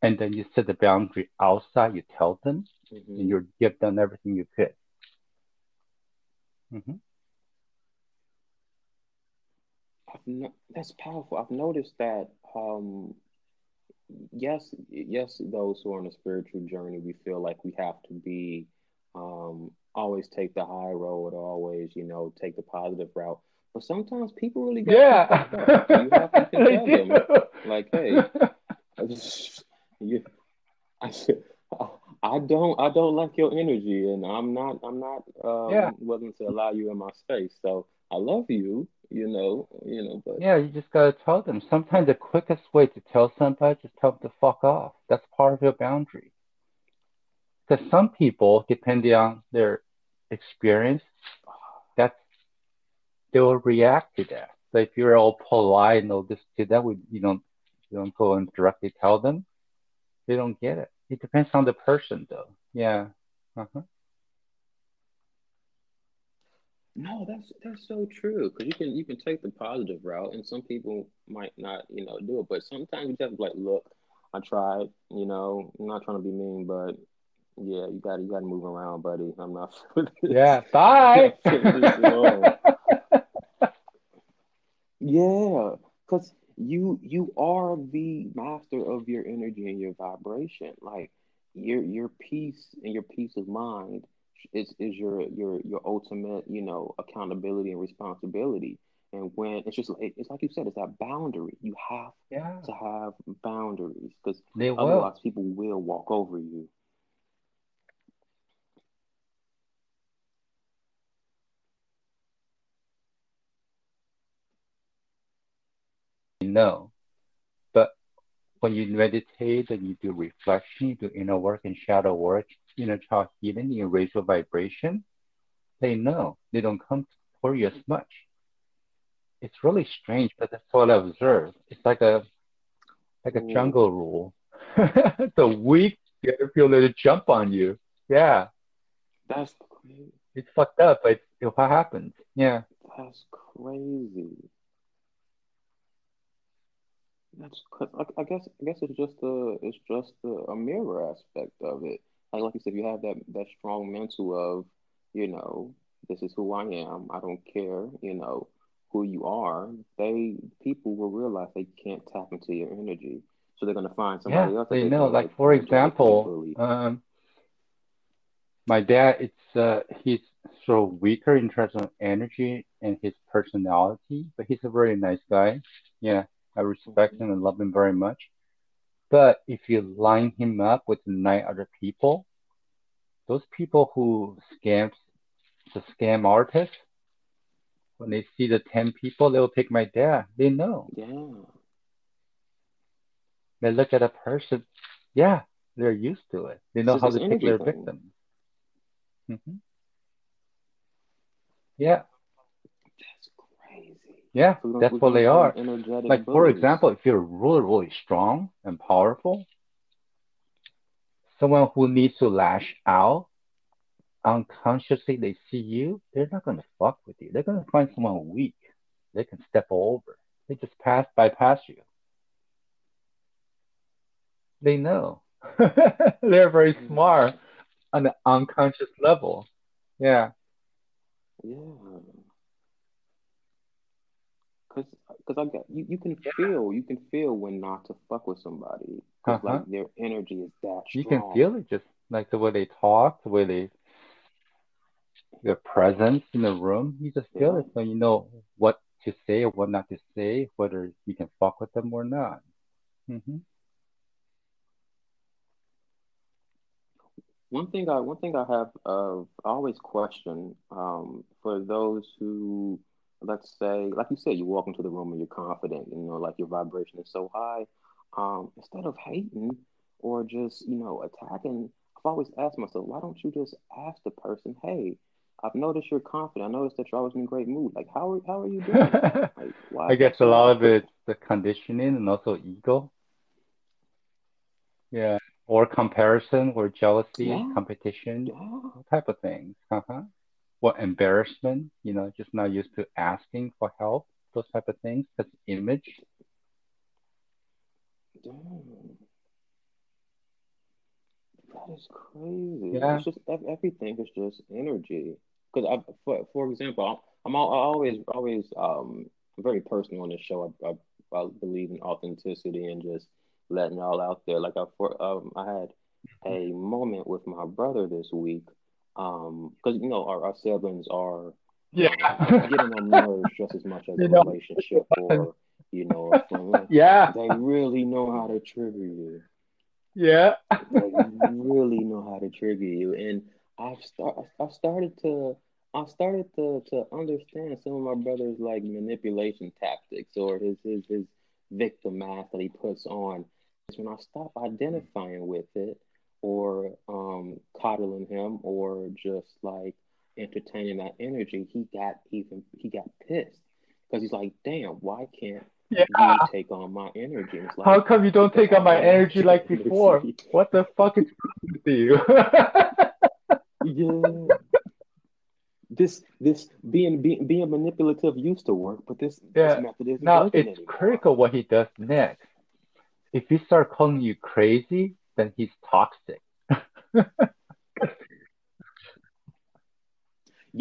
And then you set the boundary outside, you tell them, Mhm. and you give them everything you could. Hmm I've no, that's powerful. I've noticed that. Um, yes, yes, those who are on a spiritual journey, we feel like we have to be, um, always take the high road, always, you know, take the positive route. But sometimes people really get Yeah. fucked up. You have to <laughs> tell them, like, hey, <laughs> you, I, I don't, I don't like your energy, and I'm not, I'm not um, Yeah. willing to allow you in my space. So I love you, you know, you know, but Yeah, you just gotta tell them. Sometimes the quickest way to tell somebody is just tell them to fuck off. That's part of your boundary. Because some people, depending on their experience, that's they will react to that. So if you're all polite and all this to that, we you don't you don't go and directly tell them, they don't get it. It depends on the person, though. Yeah. Uh-huh. No, that's that's so true. Because you can you can take the positive route, and some people might not, you know, do it. But sometimes you just have to like, look, I tried. You know, I'm not trying to be mean, but yeah, you got to you got to move around, buddy. I'm not. <laughs> Yeah. Bye. <laughs> Yeah, feeling this at all. Yeah, because you you are the master of your energy and your vibration. Like your your peace and your peace of mind is is your your your ultimate, you know, accountability and responsibility. And when it's just like it's like you said, it's that boundary. You have yeah. to have boundaries because otherwise people will walk over you. No. But when you meditate and you do reflection, you do inner work and shadow work, inner child healing, you raise your vibration, they know. They don't come for you as much. It's really strange, but that's what I observe. It's like a like a Ooh. jungle rule. <laughs> the weak get to feel they jump on you. Yeah. That's crazy. It's fucked up, but what happens. Yeah. That's crazy. That's cause I, I guess I guess it's just a it's just a, a mirror aspect of it. Like like you said, you have that that strong mental of you know this is who I am. I don't care. You know who you are. They people will realize they can't tap into your energy, so they're gonna find somebody yeah, else. they they know. can, Like for example, um, my dad, it's uh, he's so weaker in terms of energy and his personality, but he's a very nice guy. Yeah, I respect him and love him very much. But if you line him up with nine other people, those people who scams the scam artists, when they see the ten people, they'll pick my dad. They know. Yeah. They look at a person, yeah, they're used to it. They know It's how to pick their thing. victims. hmm Yeah. Yeah, So that's what they are. Like for example, if you're really, really strong and powerful, someone who needs to lash out, unconsciously they see you, they're not gonna fuck with you. They're gonna find someone weak. They can step over. They just pass bypass you. They know. <laughs> they're very smart on the unconscious level. Yeah. Yeah. Cause, cause I got you. You can feel, you can feel when not to fuck with somebody. Cause Uh-huh. like their energy is that strong. You can feel it just like the way they talk, the way they their presence in the room. You just feel Yeah. it, so you know what to say or what not to say, whether you can fuck with them or not. hmm One thing I, one thing I have, uh, I always question, um, for those who, let's say, like you said, you walk into the room and you're confident, you know, like your vibration is so high. Um, instead of hating or just, you know, attacking, I've always asked myself, why don't you just ask the person, hey, I've noticed you're confident. I noticed that you're always in a great mood. Like, how are, how are you doing? <laughs> Like, why I guess a lot of it's the conditioning and also ego. Yeah. Or comparison or jealousy, Yeah. competition, Yeah. all type of things. Uh-huh. What embarrassment, you know, just not used to asking for help, those type of things. That's image. Damn. That is crazy. Yeah. It's just everything is just energy. Because I, for for example, I'm, I'm always always um very personal on this show. I, I, I believe in authenticity and just letting it all out there. Like I for um I had a moment with my brother this week. Um, because you know our, our siblings are um, getting on nerves just as much as You a know. relationship <laughs> or you know. Yeah. They really know how to trigger you. Yeah. They really know how to trigger you. And I've start I've started to I started to to understand some of my brother's like manipulation tactics or his his his victim mask that he puts on. It's when I stop identifying with it or um coddling him or just like entertaining that energy, he got even he got pissed. Because he's like, damn, why can't Yeah. you take on my energy? It's like, How come you don't take on my "Oh, energy like before? <laughs> What the fuck is wrong with you? <laughs> Yeah. This this being being being manipulative used to work, but this Yeah. this method isn't now it's anymore. critical what he does next. If he start calling you crazy, then he's toxic. <laughs>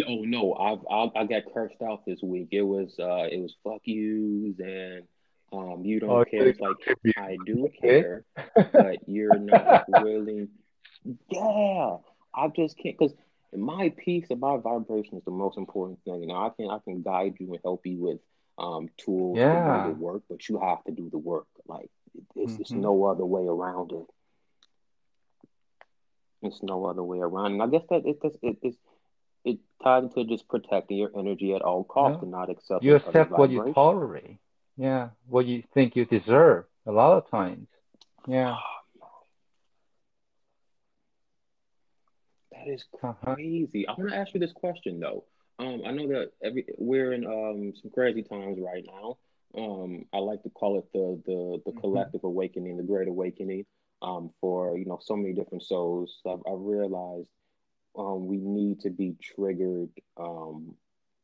Oh no, I've I, I got cursed out this week. It was uh it was fuck yous and um you don't Oh, care. It's like. I do <laughs> care, but you're not willing. Yeah, I just can't because my peace and my vibration is the most important thing. Now I can I can guide you and help you with um tools to Yeah. do the work, but you have to do the work. Like it's it's Mhm. no other way around it. It's no other way around. And I guess that it it it's it ties into just protecting your energy at all costs Yeah. and not accepting You accept what you tolerate. Yeah. What you think you deserve a lot of times. Yeah. That is Uh-huh. crazy. I want to ask you this question though. Um, I know that every we're in um some crazy times right now. Um, I like to call it the the the Mhm. collective awakening, the great awakening. Um, for you know so many different souls. I've, I've realized um we need to be triggered um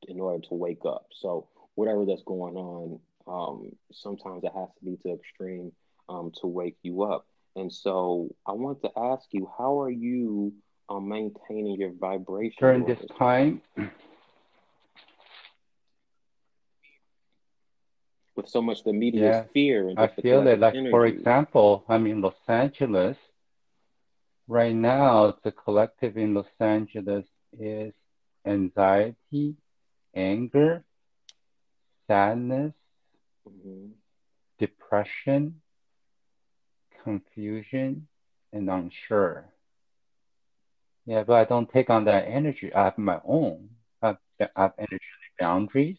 in order to wake up. So whatever that's going on, um, sometimes it has to be to extreme um to wake you up. And so I want to ask you, how are you um, maintaining your vibration During this time, with so much the media's Yeah, fear and I feel it. Like, for example, I'm in Los Angeles. Right now, the collective in Los Angeles is anxiety, anger, sadness, Mhm. depression, confusion, and unsure. Yeah, but I don't take on that energy. I have my own. I have, I have energy boundaries,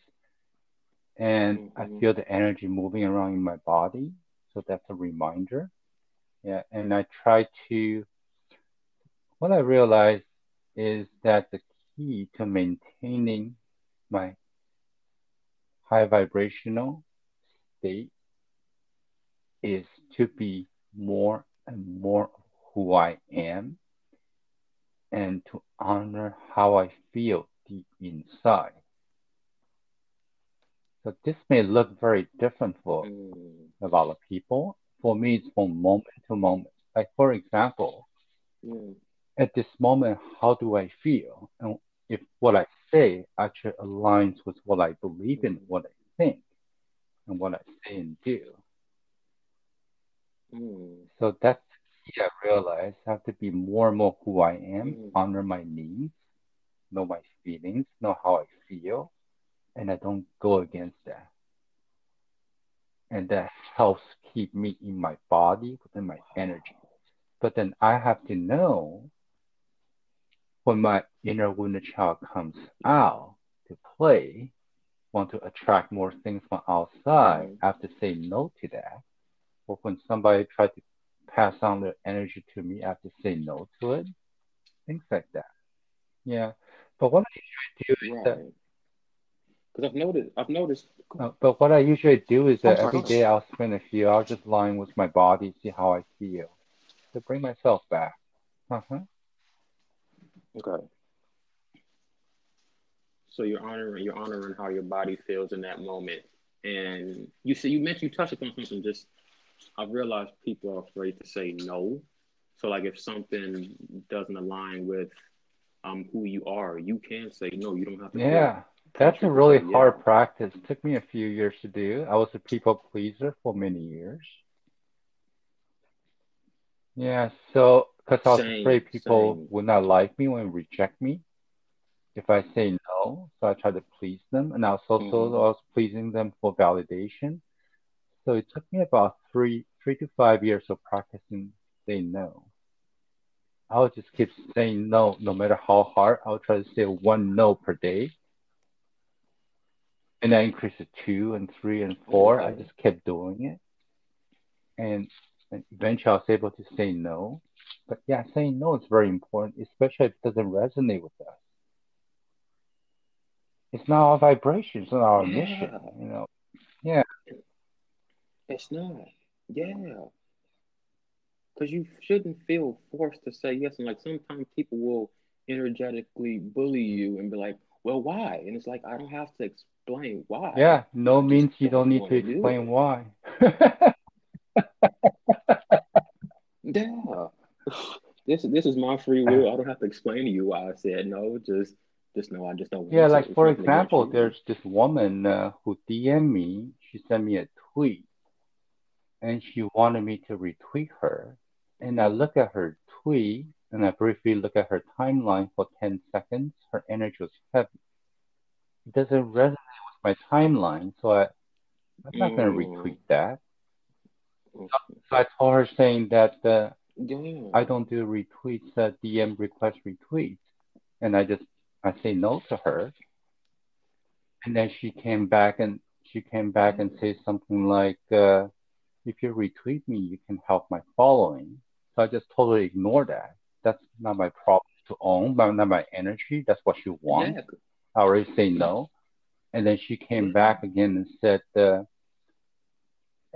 and I Mhm. feel the energy moving around in my body. So that's a reminder. Yeah, and I try to. What I realize is that the key to maintaining my high vibrational state is to be more and more who I am and to honor how I feel deep inside. So this may look very different for Mm. a lot of people. For me, it's from moment to moment. Like, for example, Yeah. at this moment, how do I feel? And if what I say actually aligns with what I believe in, what I think, and what I say and do. Mm. So that's key I realized. I have to be more and more who I am, Mm. honor my needs, know my feelings, know how I feel, and I don't go against that. And that helps keep me in my body, within my energy. But then I have to know when my inner wounded child comes out to play, want to attract more things from outside, Mhm. I have to say no to that. Or when somebody tries to pass on their energy to me, I have to say no to it. Things like that. Yeah. But what I usually do is that Right. Because I've noticed, I've noticed. Uh, but what I usually do is that I'm every sorry. day I'll spend a few hours just lying with my body, see how I feel, to bring myself back. Uh-huh. Okay. So you're honoring you're honoring how your body feels in that moment. And you see you mentioned you touched upon something just I've realized people are afraid to say no. So like if something doesn't align with um who you are, you can say no. You don't have to Yeah. That's a really hard practice. It took me a few years to do. I was a people pleaser for many years. Yeah, so because I was Same, afraid people same. would not like me when reject me if I say no. So I tried to please them, and I was also Mhm. I was pleasing them for validation. So it took me about three three to five years of practicing saying no. I would just keep saying no, no matter how hard. I would try to say one no per day, and I increased to two and three and four. I just kept doing it, and, and eventually I was able to say no. But yeah, saying no is very important, especially if it doesn't resonate with us. It's not our vibration, it's not our mission, you know. Yeah. It's not. Yeah. Because you shouldn't feel forced to say yes. And like sometimes people will energetically bully you and be like, well, why? And it's like, I don't have to explain why. Yeah, no means you don't don't need to wanna do explain why. <laughs> Yeah. This this is my free will. I don't have to explain to you why I said no. Just just know I just don't want Yeah, like for example, there's this woman uh, who DM'd me. She sent me a tweet and she wanted me to retweet her. And I look at her tweet and I briefly look at her timeline for 10 seconds. Her energy was heavy. It doesn't resonate with my timeline, so I, I'm not going to Mm. retweet that. Mm. So I told her saying that uh. I don't do retweets, uh, DM request retweets. And I just, I say no to her. And then she came back and she came back and said something like, uh, if you retweet me, you can help my following. So I just totally ignore that. That's not my problem to own, but not my energy. That's what she wants. Yeah. I already say no. And then she came back again and said, uh,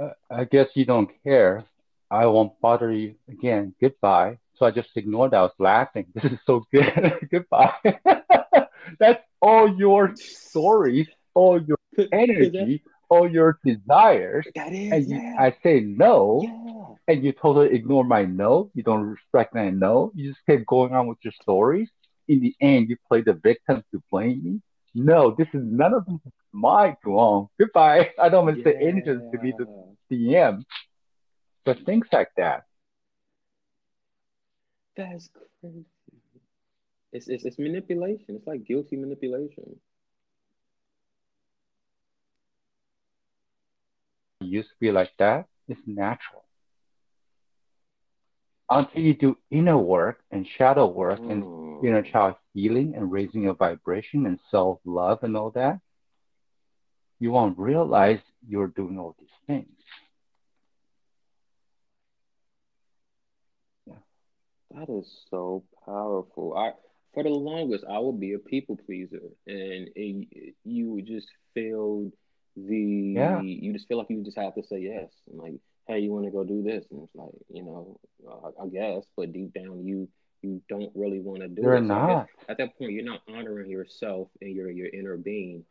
uh, I guess you don't care. I won't bother you again. Goodbye. So I just ignored that. I was laughing. <laughs> This is so good. <laughs> Goodbye. <laughs> That's all your stories, all your energy, all your desires. That is. And yeah. I say no, yeah. And you totally ignore my no. You don't respect my no. You just keep going on with your stories. In the end, you play the victim to blame me. No, this is none of this is my wrong. Goodbye. <laughs> I don't even say anything to be the DM. But things like that. That's crazy. It's, it's it's manipulation. It's like guilty manipulation. It used to be like that. It's natural. Until you do inner work and shadow work and Mm. inner child healing and raising your vibration and self love and all that, you won't realize you're doing all these things. That is so powerful. I for the longest I would be a people pleaser, and it, you would just feel the Yeah. you just feel like you just have to say yes. And like, hey, you want to go do this, and it's like, you know, uh, I guess, but deep down you you don't really want to do You're it. So I guess not. at that point, you're not honoring yourself and your your inner being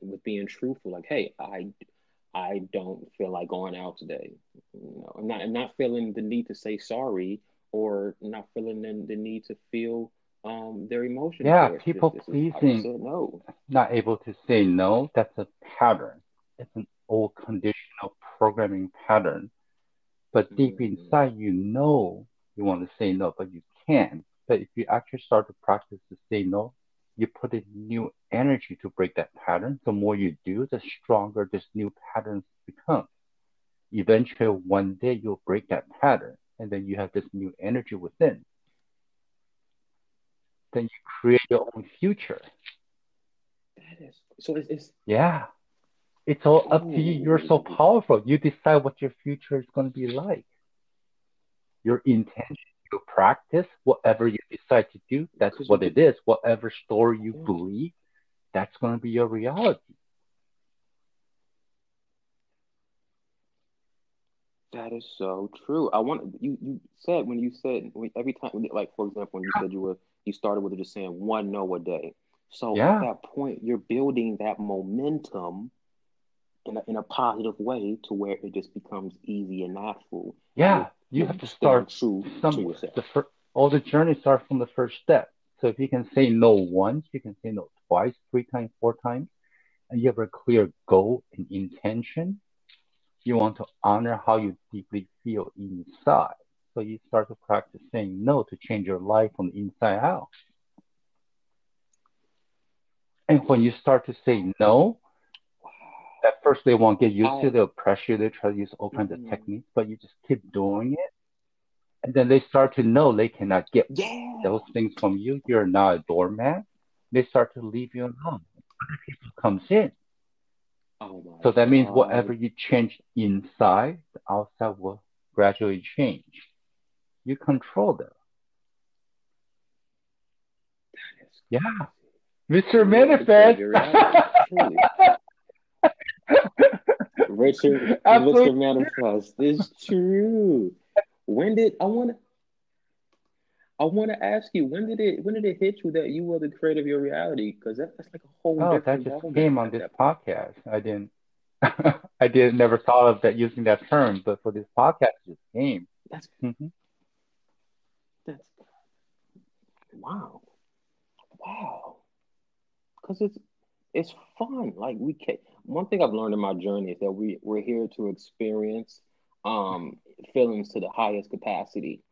with being truthful. Like, hey, I I don't feel like going out today. You know, I'm not I'm not feeling the need to say sorry or not feeling the, the need to feel um their emotions. Yeah, towards people this. This is- I just pleasing. no. Not able to say no, that's a pattern. It's an old conditional programming pattern. But deep Mhm. inside, you know you want to say no, but you can't. But if you actually start to practice to say no, you put in new energy to break that pattern. The more you do, the stronger this new pattern becomes. Eventually, one day you'll break that pattern, and then you have this new energy within. Then you create your own future. That is so. It's, it's Yeah. It's all up to you. You're so powerful. You decide what your future is going to be like. Your intention, your practice, whatever you decide to do, that's what it is. Whatever story you believe, that's going to be your reality. That is so true. I want you. You said when you said when, every time, like for example, when you said you were you started with just saying one no a day. So Yeah. at that point, you're building that momentum in a, in a positive way to where it just becomes easy and natural. Yeah, you have to start true to yourself. The fir- all the journey starts from the first step. So if you can say no once, you can say no twice, three times, four times, and you have a clear goal and intention, you want to honor how you deeply feel inside. So you start to practice saying no to change your life from the inside out. And when you start to say no, at first they won't get used to it, they'll pressure you, they try to use all kinds Mhm. of techniques, but you just keep doing it. And then they start to know they cannot get Yeah. those things from you. You're not a doormat. They start to leave you alone. Other people comes in. Oh my So that means God. whatever you change inside, the outside will gradually change. You control them. Yeah. Mr. Manifest. right. Truly. <laughs> Richard, Absolutely. Mr. Manifest. It's true. When did I want to? I want to ask you when did it when did it hit you that you were the creator of your reality? Because that, that's like a whole Oh, that different just came on this that point. podcast. I didn't <laughs> I did never thought of that using that term, but for this podcast it just came. That's mm-hmm. that's wow, wow. Because it's it's fun. Like we can. One thing I've learned in my journey is that we we're here to experience um feelings to the highest capacity,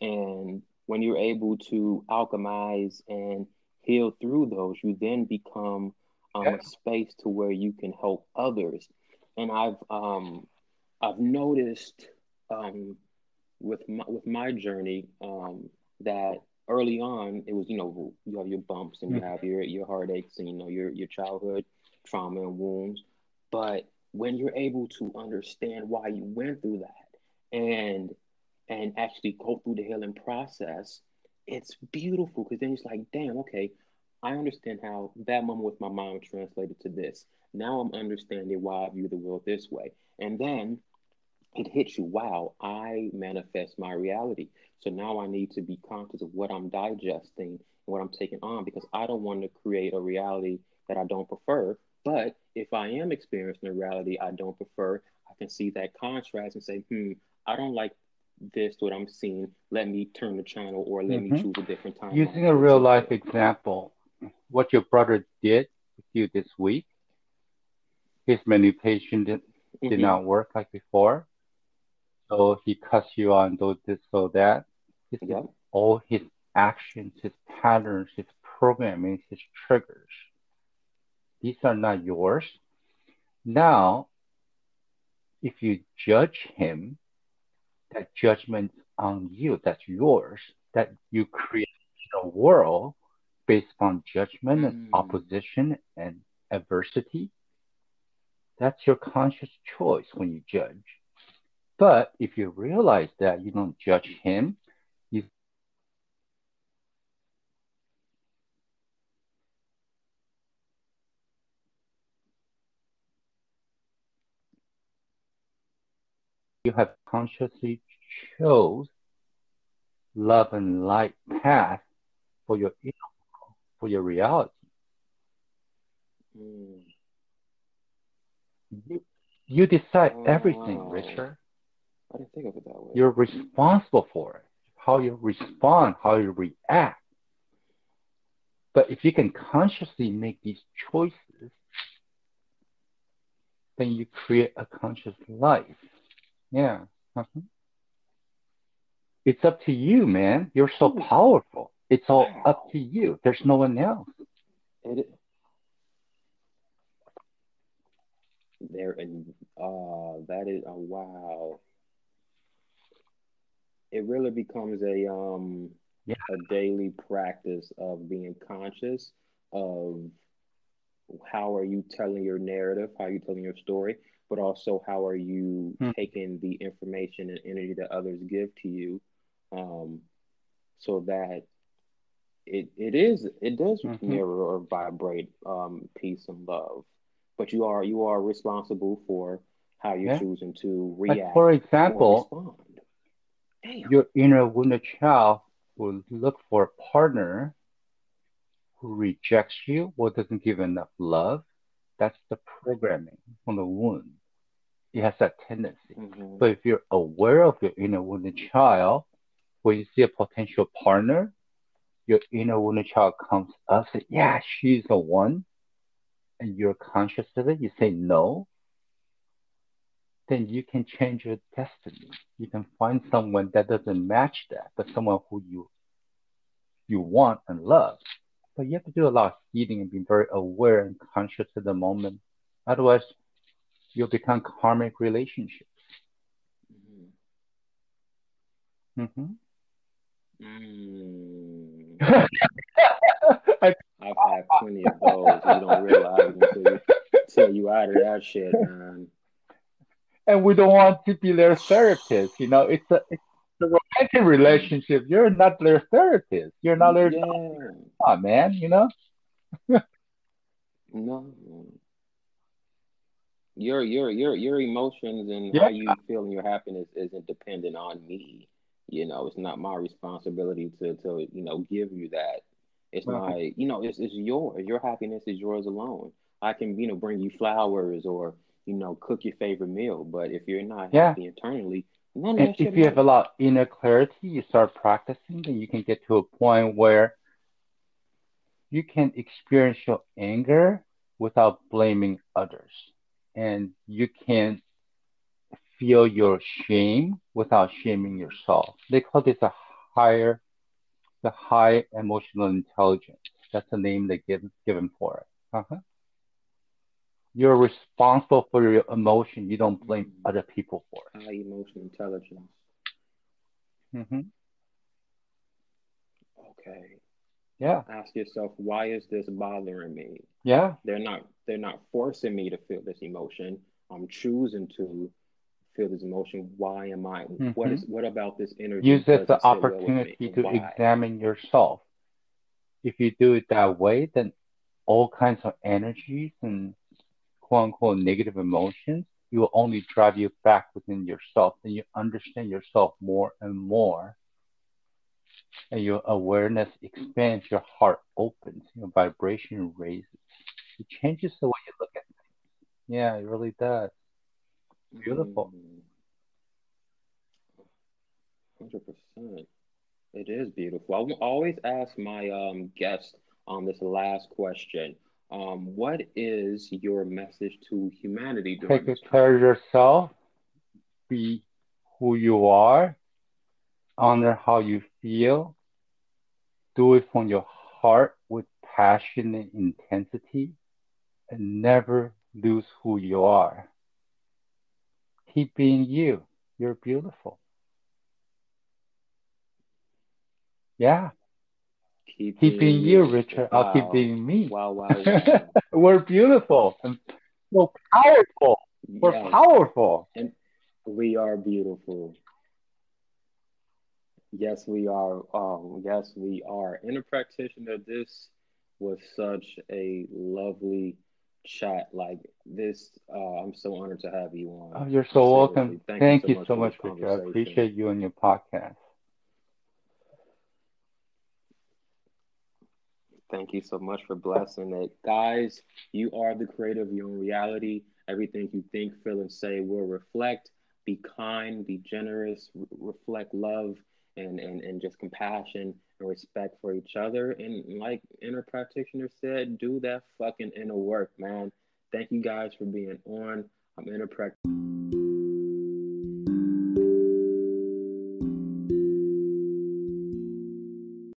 and when you're able to alchemize and heal through those, you then become um, Yeah. a space to where you can help others. And I've um I've noticed um with my with my journey um that early on it was you know you have your bumps and you Mhm. have your your heartaches and you know your your childhood trauma and wounds but when you're able to understand why you went through that and and actually go through the healing process it's beautiful because then it's like damn okay i understand how that moment with my mom translated to this. Now i'm understanding why i view the world this way. And then it hits you wow i manifest my reality. So now i need to be conscious of what i'm digesting and what i'm taking on because i don't want to create a reality that i don't prefer but if i am experiencing a reality i don't prefer i can see that contrast and say hmm i don't like this what i'm seeing let me turn the channel or let Mhm. me choose a different time Using a real life example, what your brother did with you this week, his manipulation did, did Mhm. not work like before. So he cuts you on those this so that. Yep. all his actions, his patterns, his programming, his triggers. These are not yours. Now, if you judge him, that judgment's on you. That's yours. That you create a world based on judgment and Mm. opposition and adversity. That's your conscious choice when you judge. But if you realize that you don't judge him, you you have consciously chose love and light path for your inner world, for your reality. Mm. You, you decide everything, Wow. Richard. i didn't think of it that way You're responsible for it. How you respond, how you react. But if you can consciously make these choices, then you create a conscious life. Yeah. Mhm. It's up to you, man. You're so powerful. It's all Wow. up to you. There's no one else. It there and uh that is oh wow. It really becomes a um Yeah. a daily practice of being conscious of how are you telling your narrative, how are you telling your story, but also how are you Hmm. taking the information and energy that others give to you, um, so that it it is it does Mhm. mirror or vibrate um, peace and love, but you are you are responsible for how you're Yeah. choosing to Like, react for example, your inner wounded child will look for a partner who rejects you or doesn't give enough love, that's the programming from the wound. It has that tendency. Mhm. So if you're aware of your inner wounded child, when you see a potential partner, your inner wounded child comes up, say, yeah, she's the one, and you're conscious of it, you say no, then you can change your destiny. You can find someone that doesn't match that, but someone who you you want and love. But you have to do a lot of healing and be very aware and conscious of the moment. Otherwise, you'll become karmic relationships. Mhm. hmm Mm. I, <laughs> I've had plenty of those. You don't realize until you, until you out of that shit, man. and we don't want to be their therapist. You know, it's a it's a romantic relationship. You're not their therapist. You're not their Yeah. oh, man. You know. <laughs> No. Your your your your emotions and Yeah. how you feel and your happiness isn't dependent on me. You know, it's not my responsibility to to you know give you that. It's Uh-huh. my you know it's it's yours. Your happiness is yours alone. I can you know bring you flowers or you know cook your favorite meal, but if you're not Yeah. happy internally, none of And that if you have a lot of inner clarity, you start practicing, then you can get to a point where you can experience your anger without blaming others. And you can feel your shame without shaming yourself. They call this a higher, the high emotional intelligence. That's the name they give given for it. Uh-huh. You're responsible for your emotion. You don't blame other people for it. High emotional intelligence. hmm Okay. Yeah, Ask yourself, why is this bothering me? yeah. They're not they're not forcing me to feel this emotion. I'm choosing to feel this emotion. Why am I what is what about this energy? Mm-hmm. Use it as an sit well with me? opportunity to Why? examine yourself. If you do it that way, then all kinds of energies and quote unquote negative emotions, it will only drive you back within yourself. Then you understand yourself more and more. And your awareness expands, your heart opens, your vibration raises. It changes the way you look at things. Yeah, it really does. Beautiful. Mm. Hundred percent. It is beautiful. I always ask my um guests on this last question. Um, what is your message to humanity Take care of yourself. Be who you are. Honor how you feel. Do it from your heart with passion and intensity. And never lose who you are. Keep being you. You're beautiful. Yeah. Keep Keep being being you. Richard. I'll keep being me. Wow, wow, <laughs> wow. We're beautiful and so powerful. We're Yes, powerful. And we are beautiful. Yes, we are. Um, yes, we are. Inner practitioner, this was such a lovely chat. Like this, uh, I'm so honored to have you on. Oh, you're so welcome. Thank, thank you you so so much, much for this Richard. I appreciate you and your podcast. Thank you so much for blessing it. Guys, you are the creator of your own reality. Everything you think, feel, and say will reflect. Be kind, be generous, re- reflect love and, and, and just compassion and respect for each other. And like inner practitioner said, do that fucking inner work, man. Thank you guys for being on. I'm inner practitioner.